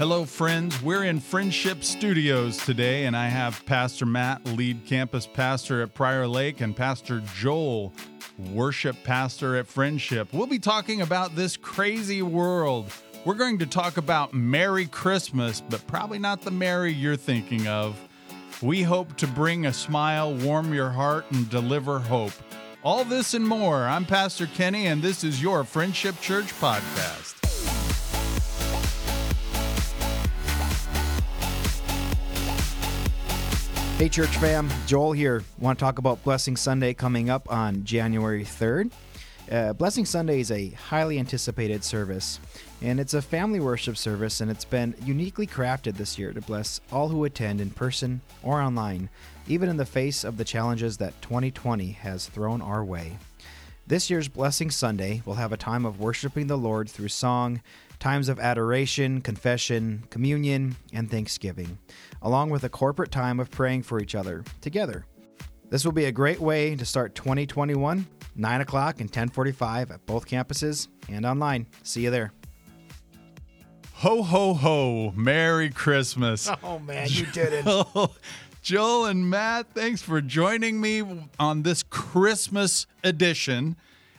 Hello, friends. We're in Friendship Studios today, and I have Pastor Matt, lead campus pastor at Prior Lake, and Pastor Joel, worship pastor at Friendship. We'll be talking about this crazy world. We're going to talk about Merry Christmas, but probably not the Merry you're thinking of. We hope to bring a smile, warm your heart, and deliver hope. All this and more. I'm Pastor Kenny, and this is your Friendship Church podcast. Hey, church fam, Joel here. Want to talk about Blessing Sunday coming up on January 3rd? Uh, Blessing Sunday is a highly anticipated service, and it's a family worship service, and it's been uniquely crafted this year to bless all who attend in person or online, even in the face of the challenges that 2020 has thrown our way. This year's Blessing Sunday will have a time of worshiping the Lord through song, times of adoration, confession, communion, and thanksgiving, along with a corporate time of praying for each other together. This will be a great way to start 2021, 9 o'clock and 1045 at both campuses and online. See you there. Ho, ho, ho. Merry Christmas. Oh man, you did it. Joel, Joel and Matt, thanks for joining me on this Christmas edition.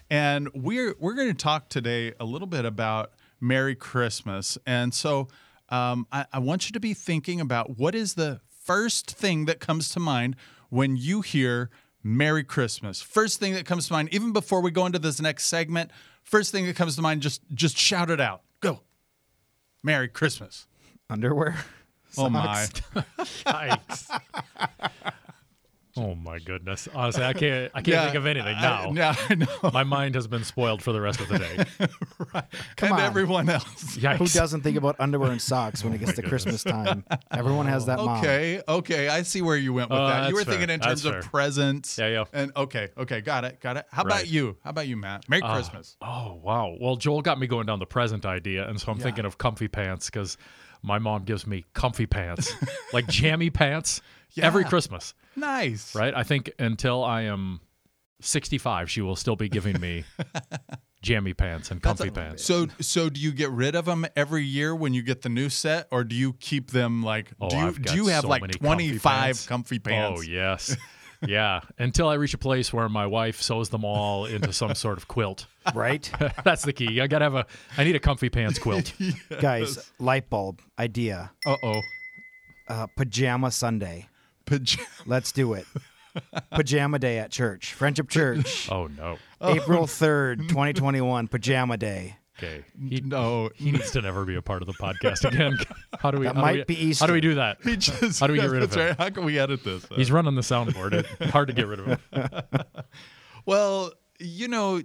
And we're we're going to talk today a little bit about Merry Christmas. And so um, I, I want you to be thinking about what is the first thing that comes to mind when you hear Merry Christmas. First thing that comes to mind, even before we go into this next segment, first thing that comes to mind, just just shout it out. Go. Merry Christmas. Underwear. Oh my. Yikes. Oh my goodness. Honestly, I can't I can't Yeah, think of anything I- now. yeah, I know. My mind has been spoiled for the rest of the day. right. Come and on. everyone else. Yikes. Who doesn't think about underwear and socks when it gets to Christmas time? Everyone has that mom. Okay, okay, I see where you went with Oh, that. You that's were thinking in terms That's of fair. presents. Yeah, yeah. And okay, okay, got it, got it. How about you? How about you, Matt? Merry Ah, Christmas. Oh, wow. Well, Joel got me going down the present idea. And so I'm Yeah. thinking of comfy pants because my mom gives me comfy pants, like jammy pants, every Christmas, Nice. right? I think until I am 65, she will still be giving me jammy pants and comfy pants. So, so do you get rid of them every year when you get the new set, or do you keep them like? Oh, do you I've got do you have so like many comfy twenty five pants. comfy pants? Oh, yes. Yeah. Until I reach a place where my wife sews them all into some sort of quilt. Right? That's the key. I gotta have a. I need a comfy pants quilt. Guys, light bulb idea. Uh oh. Uh, pajama Sunday. Paj- Let's do it. Pajama day at church. Friendship Church. Oh no. April 3rd, 2021. Pajama day. Okay. He, no, he needs to never be a part of the podcast again. How do we? That how do might we- be Easter. How do we do that? he just. How do we get rid of that's him? right. How can we edit this? He's running the soundboard. It, hard to get rid of him. Well, you know,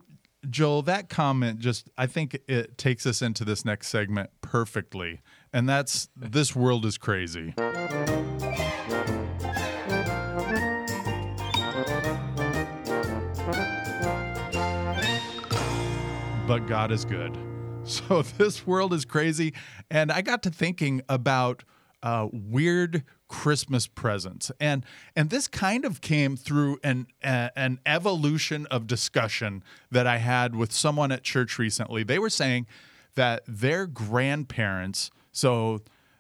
Joel, that comment just, I think it takes us into this next segment perfectly. And that's this world is crazy. But God is good. So this world is crazy. And I got to thinking about uh, weird Christmas presents, and and this kind of came through an an evolution of discussion that I had with someone at church recently. They were saying that their grandparents, so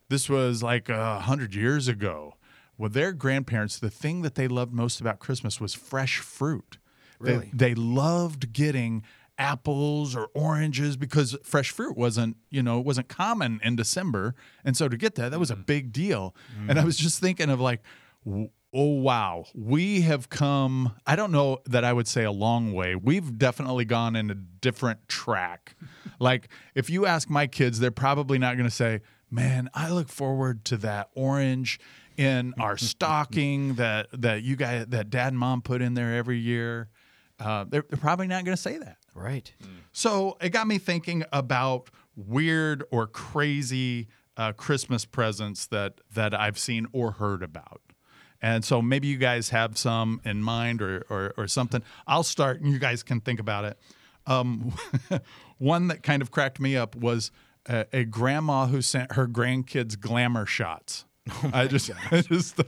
this was like a hundred years ago, well, their grandparents, the thing that they loved most about Christmas was fresh fruit. They- Really? they loved getting apples or oranges because fresh fruit wasn't you know it wasn't common in december. And so to get that that was a big deal. And i was just thinking of like oh wow. We have come i don't know that i would say a long way. We've definitely gone in a different track. Like if you ask my kids they're probably not going to say man i look forward to that orange in our stocking that that you guys that dad and mom put in there every year. Uh, they're, they're probably not going to say that. Right. So it got me thinking about weird or crazy uh, Christmas presents that that I've seen or heard about. And so maybe you guys have some in mind or or, or something. I'll start, and you guys can think about it. Um, one that kind of cracked me up was a, a grandma who sent her grandkids glamour shots. I just, I just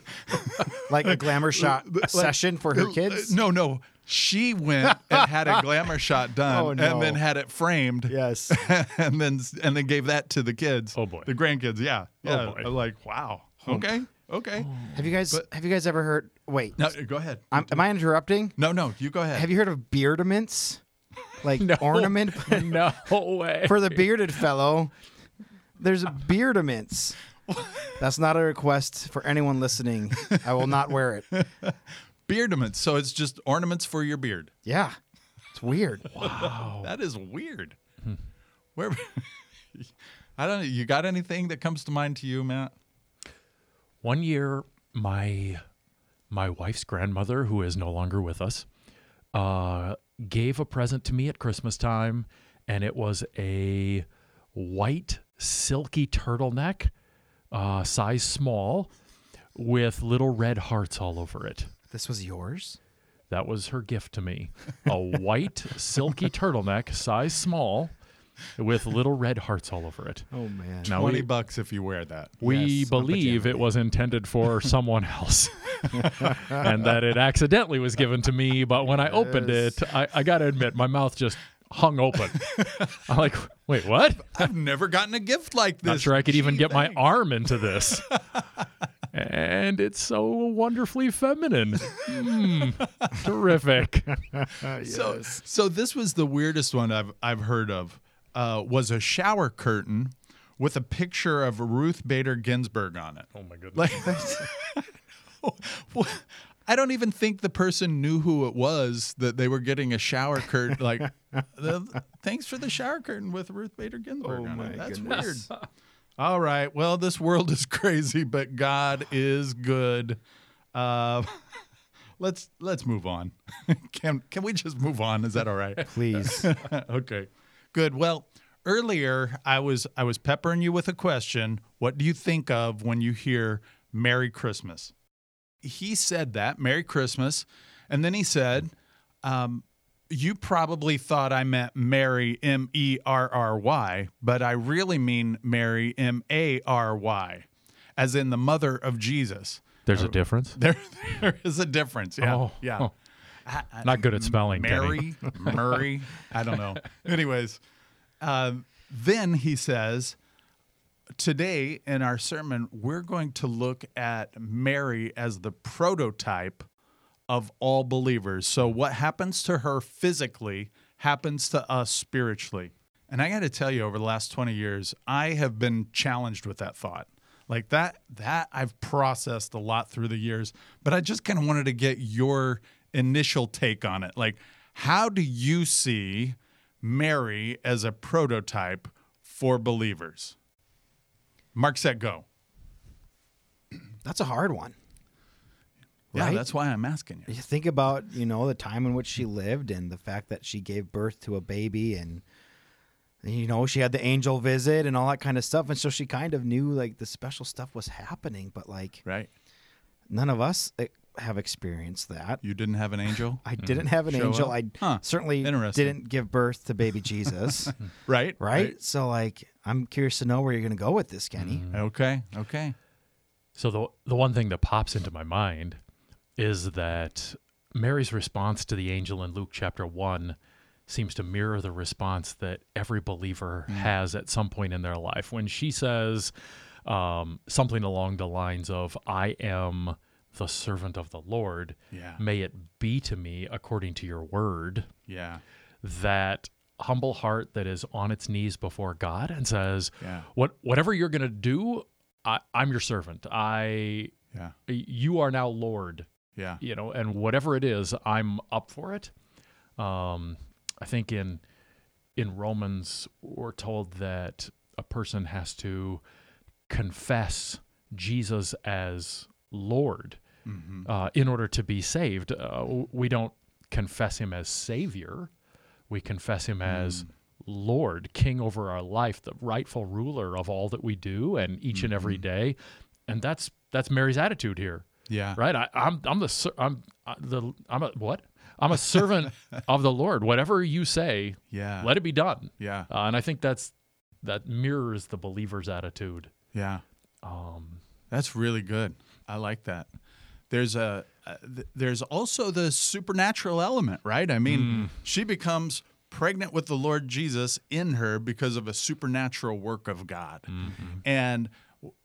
Like a glamour shot Like- session for her kids? No, no. She went and had a glamour shot oh, done, Oh, and then had it framed, Yes. and then and then gave that to the kids. Oh, boy. the grandkids. Yeah, oh, yeah. boy. I'm like, wow. Oh. Okay, okay. have you guys have you guys ever heard? Wait, No, go ahead. I'm, am I interrupting? no, no, you go ahead. Have you heard of beardaments? Like No. ornament no way. for the bearded fellow. There's beardaments. That's not a request for anyone listening. I will not wear it. Beardaments. So it's just ornaments for your beard. Yeah. It's weird. Wow. That is weird. Where? I don't know. You got anything that comes to mind to you, Matt? One year, my my wife's grandmother, who is no longer with us, uh, gave a present to me at Christmas time, and it was a white silky turtleneck, uh, size small, with little red hearts all over it. This was yours? That was her gift to me. A white silky turtleneck, size small, with little red hearts all over it. Oh man. Now Twenty we, bucks if you wear that. we Yes, believe it was intended for someone else and that it accidentally was given to me but when i opened Yes. it I, I gotta admit my mouth just hung open i'm like wait what I've never gotten a gift like this. not sure i could even Gee, get my arm into this and it's so wonderfully feminine Hmm, terrific So, so this was the weirdest one I've I've heard of. Uh, was a shower curtain with a picture of Ruth Bader Ginsburg on it. oh my goodness Like, I don't even think the person knew who it was that they were getting a shower curtain. Like, the, thanks for the shower curtain with Ruth Bader Ginsburg Oh on my it. That's goodness. weird. All right. Well, this world is crazy, but God is good. Uh, let's let's move on. can can we just move on? Is that all right? Please. okay. Good. Well, earlier I was I was peppering you with a question. What do you think of when you hear Merry Christmas? He said that, Merry Christmas, and then he said, um, you probably thought I meant Mary M E R R Y, but I really mean Mary M A R Y, as in the mother of Jesus. there's a difference There, there is a difference. Yeah, Oh. yeah. Oh. I- I- Not good at spelling. Mary, Murray. I don't know. Anyways, uh, then he says, today in our sermon, we're going to look at Mary as the prototype of all believers. So, what happens to her physically happens to us spiritually. And I got to tell you, over the last 20 years, I have been challenged with that thought. Like that, that I've processed a lot through the years, but I just kind of wanted to get your initial take on it. Like, how do you see Mary as a prototype for believers? Mark, set, go. That's a hard one. Yeah, Right? that's why I'm asking you. You think about, you know, the time in which she lived and the fact that she gave birth to a baby and you know, she had the angel visit and all that kind of stuff. And so she kind of knew like the special stuff was happening, but like Right? none of us eh, have experienced that. You didn't have an angel, I didn't have an Show angel. up? I Huh. certainly didn't give birth to baby Jesus, right? right? So like I'm curious to know where you're going to go with this, Kenny. Okay. Okay. So the the one thing that pops into my mind is that Mary's response to the angel in Luke chapter 1 seems to mirror the response that every believer has at some point in their life when she says um, something along the lines of I am the servant of the Lord Yeah. may it be to me according to your word Yeah. that humble heart that is on its knees before God and says Yeah. what whatever you're going to do I, I'm your servant I Yeah. you are now Lord, Yeah. you know, and whatever it is, I'm up for it. Um, I think in in Romans we're told that a person has to confess Jesus as Lord uh, in order to be saved. Uh, we don't confess him as Savior. We confess him as Lord, King over our life, the rightful ruler of all that we do and each and every day. And that's that's Mary's attitude here Yeah. right? I, I'm I'm the I'm uh, the I'm a what? I'm a servant of the Lord. Whatever you say, Yeah. let it be done. Yeah. Uh, and I think that's that mirrors the believer's attitude. Yeah. Um, That's really good. I like that. There's a th- there's also the supernatural element, right? I mean, she becomes pregnant with the Lord Jesus in her because of a supernatural work of God, and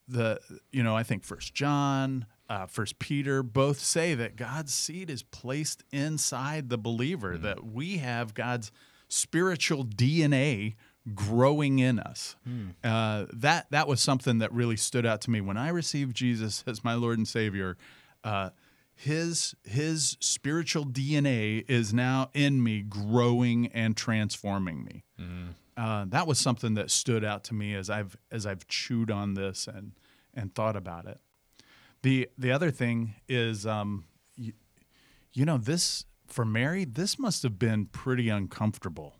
the you know I think First John, uh, First Peter both say that God's seed is placed inside the believer, that we have God's spiritual DNA growing in us. Uh, that that was something that really stood out to me when I received Jesus as my Lord and Savior. Uh, his his spiritual DNA is now in me, growing and transforming me. Uh, that was something that stood out to me as I've as I've chewed on this and and thought about it. The the other thing is, um, you, you know, this for Mary, this must have been pretty uncomfortable.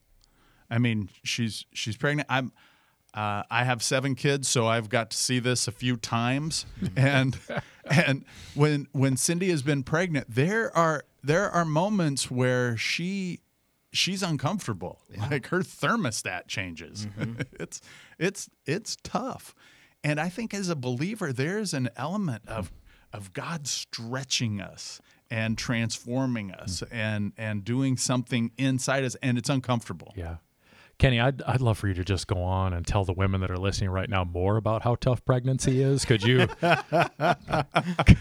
I mean, she's she's pregnant. I'm uh, I have seven kids, so I've got to see this a few times. and and when when Cindy has been pregnant, there are there are moments where she she's uncomfortable. Like her thermostat changes. it's it's it's tough. And I think as a believer, there's an element of of God stretching us and transforming us and and doing something inside us, and it's uncomfortable. Yeah. Kenny, I'd, I'd love for you to just go on and tell the women that are listening right now more about how tough pregnancy is. Could you? Yeah,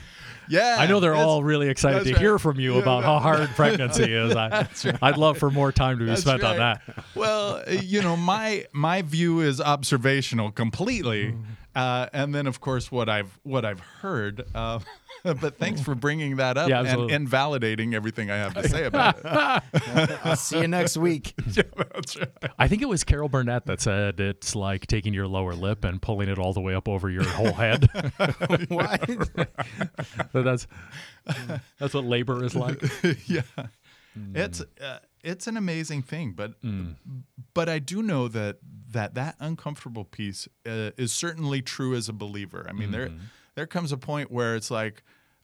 I know they're all really excited to right. hear from you Yeah, about how hard pregnancy is. I, I'd love for more time to be That's spent on that. Well, you know, my my view is observational completely, Mm-hmm. Uh, and then of course what I've what I've heard. Uh, but thanks for bringing that up Yeah, and, absolutely. and validating everything I have to say about it. I'll see you next week. That's right. I think it was Carol Burnett that said it's like taking your lower lip and pulling it all the way up over your whole head. Why? But that's that's what labor is like. yeah, Hmm. it's uh, it's an amazing thing, but Mm. but I do know that that that uncomfortable piece uh, is certainly true as a believer. I mean, there Mm-hmm. there comes a point where it's like,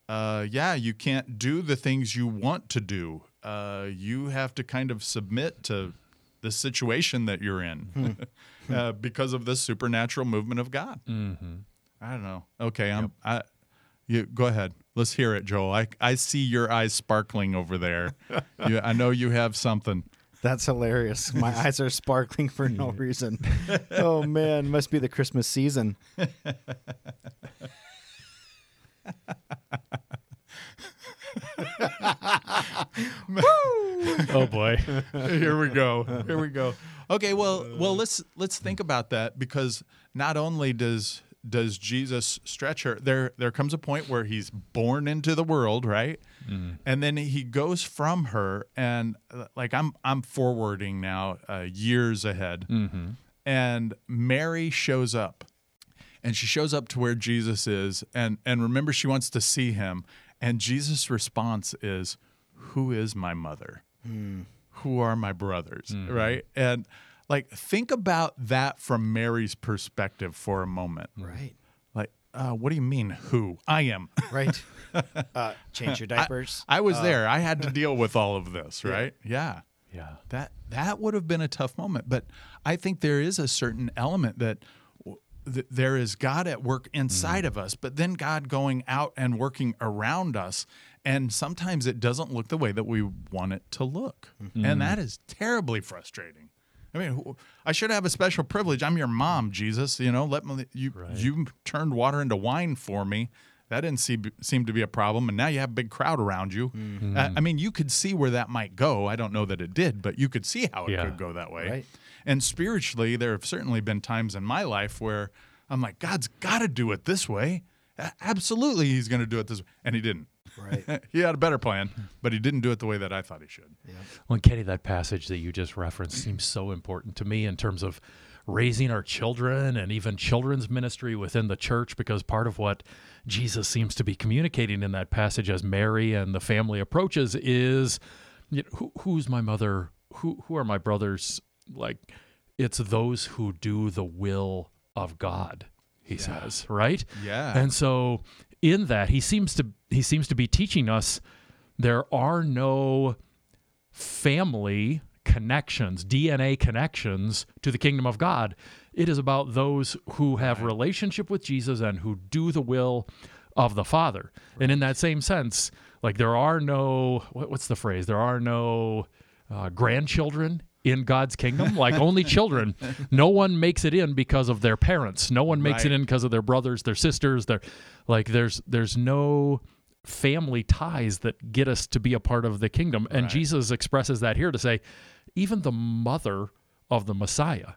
uh, yeah, you can't do the things you want to do. Uh, you have to kind of submit to the situation that you're in Hmm. uh, because of the supernatural movement of God. Mm-hmm. I don't know. Okay, I'm. I, you go ahead. Let's hear it, Joel. I I see your eyes sparkling over there. you, I know you have something. That's hilarious. My eyes are sparkling for no reason. Oh man, must be the Christmas season. Oh boy. Here we go. Here we go. Okay, well, well, let's let's think about that because not only does does Jesus stretch her, there there comes a point where he's born into the world, right? And then he goes from her, and uh, like I'm I'm forwarding now uh, years ahead, and Mary shows up, and she shows up to where Jesus is, and and remember she wants to see him, and Jesus' response is, "Who is my mother?" who are my brothers, right? And like think about that from Mary's perspective for a moment. Right. Like, uh, what do you mean who? I am. Right. Uh, change your diapers. I was there. I had to deal with all of this, right? Yeah. Yeah. That that would have been a tough moment, but I think there is a certain element that there is God at work inside of us, but then God going out and working around us, and sometimes it doesn't look the way that we want it to look, and that is terribly frustrating. I mean, I should have a special privilege. I'm your mom, Jesus. You know, let me you you turned water into wine for me. That didn't seem seem to be a problem, and now you have a big crowd around you. Uh, I mean, you could see where that might go. I don't know that it did, but you could see how it Yeah. could go that way. Right. And spiritually, there have certainly been times in my life where I'm like, God's got to do it this way. Absolutely, He's going to do it this way, and He didn't. Right. he had a better plan, but He didn't do it the way that I thought He should. Well, and Kenny, that passage that you just referenced seems so important to me in terms of raising our children and even children's ministry within the church, because part of what Jesus seems to be communicating in that passage as Mary and the family approaches is, you know, who, who's my mother? Who who are my brothers? Like, it's those who do the will of God. He says, right? Yeah. And so, in that, he seems to he seems to be teaching us there are no family connections, DNA connections to the kingdom of God. It is about those who have relationship with Jesus and who do the will of the Father. And in that same sense, Like there are no what, what's the phrase? There are no uh, grandchildren in God's kingdom. Like only children. No one makes it in because of their parents. No one makes it in because of their brothers, their sisters. Their like there's there's no family ties that get us to be a part of the kingdom. And Right. Jesus expresses that here to say, even the mother of the Messiah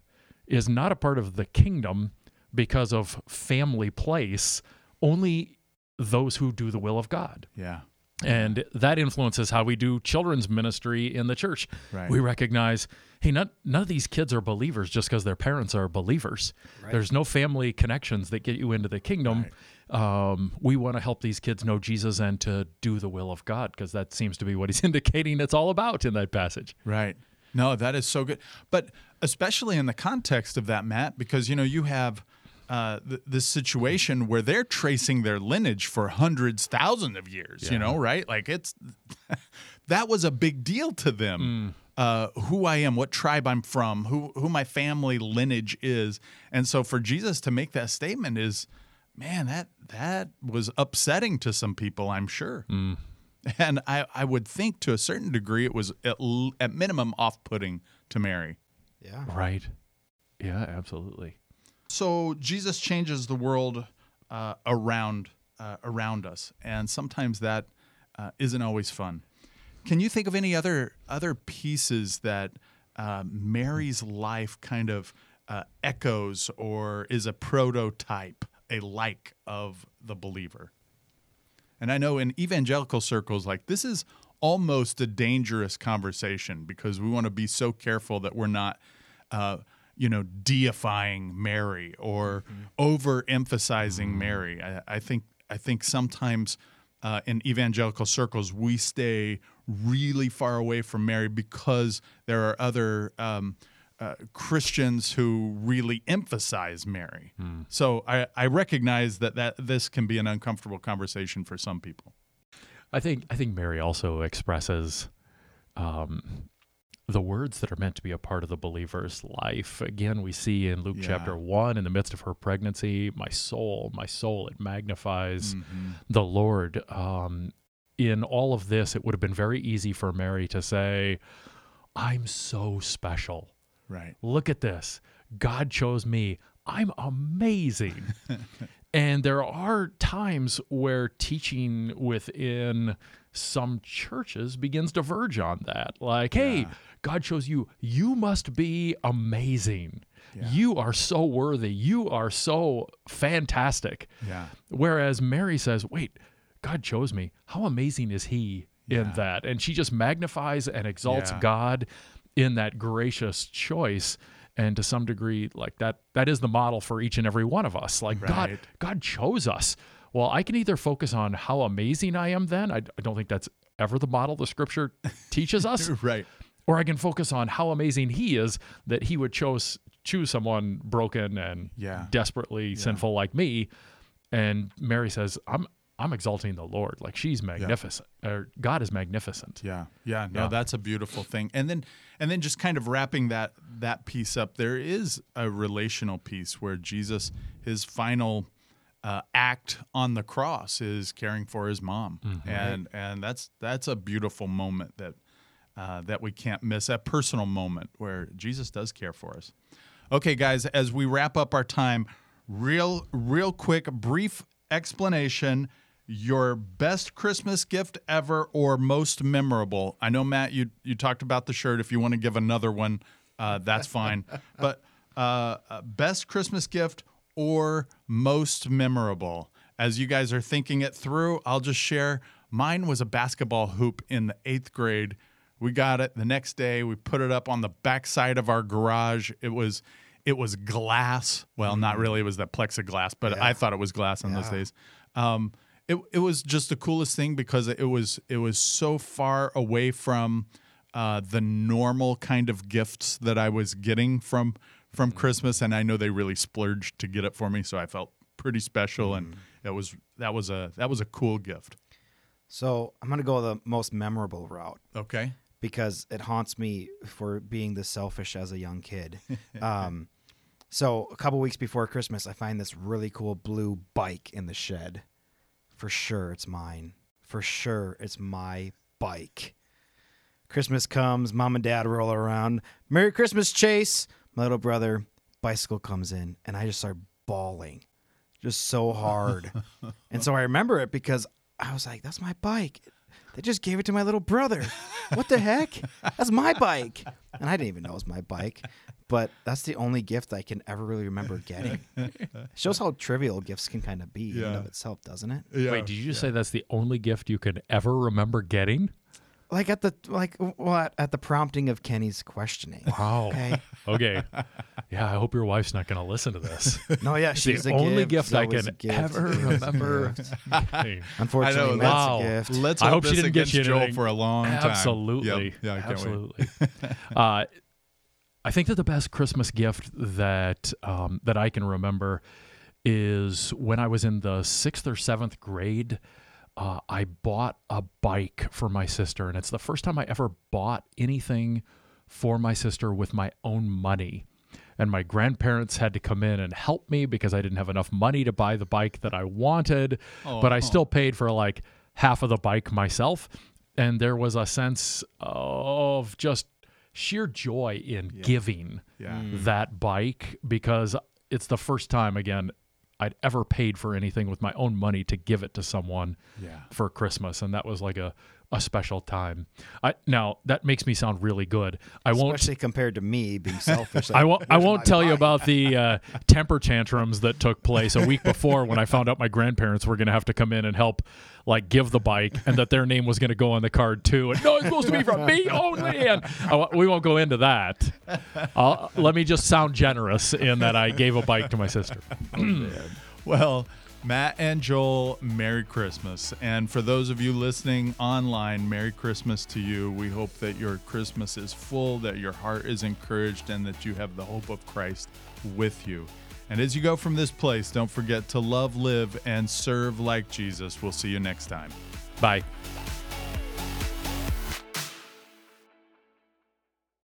is not a part of the kingdom because of family place. Only those who do the will of God. Yeah. And that influences how we do children's ministry in the church. Right. We recognize, hey, not, none of these kids are believers just because their parents are believers. There's no family connections that get you into the kingdom. Um, we want to help these kids know Jesus and to do the will of God because that seems to be what he's indicating it's all about in that passage. Right. No, that is so good. But especially in the context of that, Matt, because you know you have uh, th- this situation where they're tracing their lineage for hundreds, thousands of years. You know, right? Like it's that was a big deal to them. Uh, who I am, what tribe I'm from, who who my family lineage is, and so for Jesus to make that statement is, man, that that was upsetting to some people, I'm sure. And I, I would think to a certain degree it was at, at minimum off putting to Mary. Yeah. Right. Yeah, absolutely. So Jesus changes the world uh, around uh, around us, and sometimes that uh, not always fun. Can you think of any other other pieces that uh, Mary's life kind of uh, echoes or is a prototype, a like of the believer? And I know in evangelical circles, like this is almost a dangerous conversation because we want to be so careful that we're not, uh, you know, deifying Mary or overemphasizing Mary. I, I think I think sometimes uh, in evangelical circles we stay really far away from Mary because there are other. Um, uh, Christians who really emphasize Mary. So I, I recognize that, that this can be an uncomfortable conversation for some people. I think I think Mary also expresses um, the words that are meant to be a part of the believer's life. Again, we see in Luke Yeah. chapter one, in the midst of her pregnancy, my soul, my soul, it magnifies Mm-hmm. the Lord. Um, in all of this, it would have been very easy for Mary to say, "I'm so special. Right. Look at this. God chose me. I'm amazing." And there are times where teaching within some churches begins to verge on that. Like, hey, God chose you. You must be amazing. You are so worthy. You are so fantastic. Yeah. Whereas Mary says, wait, God chose me. How amazing is He in that? And she just magnifies and exalts Yeah. God in that gracious choice. And to some degree, like that, that is the model for each and every one of us. Like God, Right. God chose us. Well, I can either focus on how amazing I am then. I, I don't think that's ever the model the scripture teaches us Right. or I can focus on how amazing he is that he would chose choose someone broken and Yeah. desperately sinful like me. And Mary says, "I'm I'm exalting the Lord. Like she's magnificent. Or God is magnificent." Yeah. Yeah. No, Yeah. that's a beautiful thing. And then and then just kind of wrapping that that piece up, there is a relational piece where Jesus, his final uh, act on the cross is caring for his mom. And and that's that's a beautiful moment that uh, that we can't miss. That personal moment where Jesus does care for us. Okay, guys, as we wrap up our time, real, real quick, brief explanation. Your best Christmas gift ever or most memorable? I know, Matt, you you talked about the shirt. If you want to give another one, uh, that's fine. But uh, uh, best Christmas gift or most memorable? As you guys are thinking it through, I'll just share. Mine was a basketball hoop in the eighth grade. We got it the next day. We put it up on the backside of our garage. It was it was glass. Well, not really. It was that plexiglass, but I thought it was glass in those days. Um, it it was just the coolest thing because it was it was so far away from uh, the normal kind of gifts that I was getting from from Christmas, and I know they really splurged to get it for me, so I felt pretty special, and it was that was a that was a cool gift. So I'm gonna go the most memorable route Okay. because it haunts me for being this selfish as a young kid. um, so a couple weeks before Christmas, I find this really cool blue bike in the shed. For sure, it's mine. for sure it's my bike. Christmas comes, mom and dad roll around. Merry Christmas, Chase. My little brother, bicycle comes in, and I just start bawling just so hard. and so I remember it because I was like, that's my bike. They just gave it to my little brother. What the heck? That's my bike. And I didn't even know it was my bike. But that's the only gift I can ever really remember getting. shows how trivial gifts can kind of be in and of itself, doesn't it? Yeah. Wait, did you just say that's the only gift you can ever remember getting? Like at the like well, at, at the prompting of Kenny's questioning. Wow. Okay. Okay. yeah, I hope your wife's not going to listen to this. No, yeah, she's the a only gift. gift I can a gift. ever remember. gift. Unfortunately, I know, that's wow. a gift. Let's I hope hope she didn't get you Joel anything. for a long time. Absolutely. Yep. Yeah, I can't wait. Absolutely. uh, I think that the best Christmas gift that um, that I can remember is when I was in the sixth or seventh grade. Uh, I bought a bike for my sister, and it's the first time I ever bought anything for my sister with my own money. And my grandparents had to come in and help me because I didn't have enough money to buy the bike that I wanted, but I still paid for like half of the bike myself. And there was a sense of just sheer joy in giving Yeah. Mm. that bike because it's the first time again I'd ever paid for anything with my own money to give it to someone Yeah. for Christmas and that was like a a special time. I now that makes me sound really good. I won't Especially compared to me being selfish. I won't. I won't tell you about the uh, temper tantrums that took place a week before when I found out my grandparents were going to have to come in and help, like give the bike, and that their name was going to go on the card too. And no, it's supposed to be from me only. And I, we won't go into that. I'll, let me just sound generous in that I gave a bike to my sister. Well, Matt and Joel, Merry Christmas. And for those of you listening online, Merry Christmas to you. We hope that your Christmas is full, that your heart is encouraged, and that you have the hope of Christ with you. And as you go from this place, don't forget to love, live, and serve like Jesus. We'll see you next time. Bye.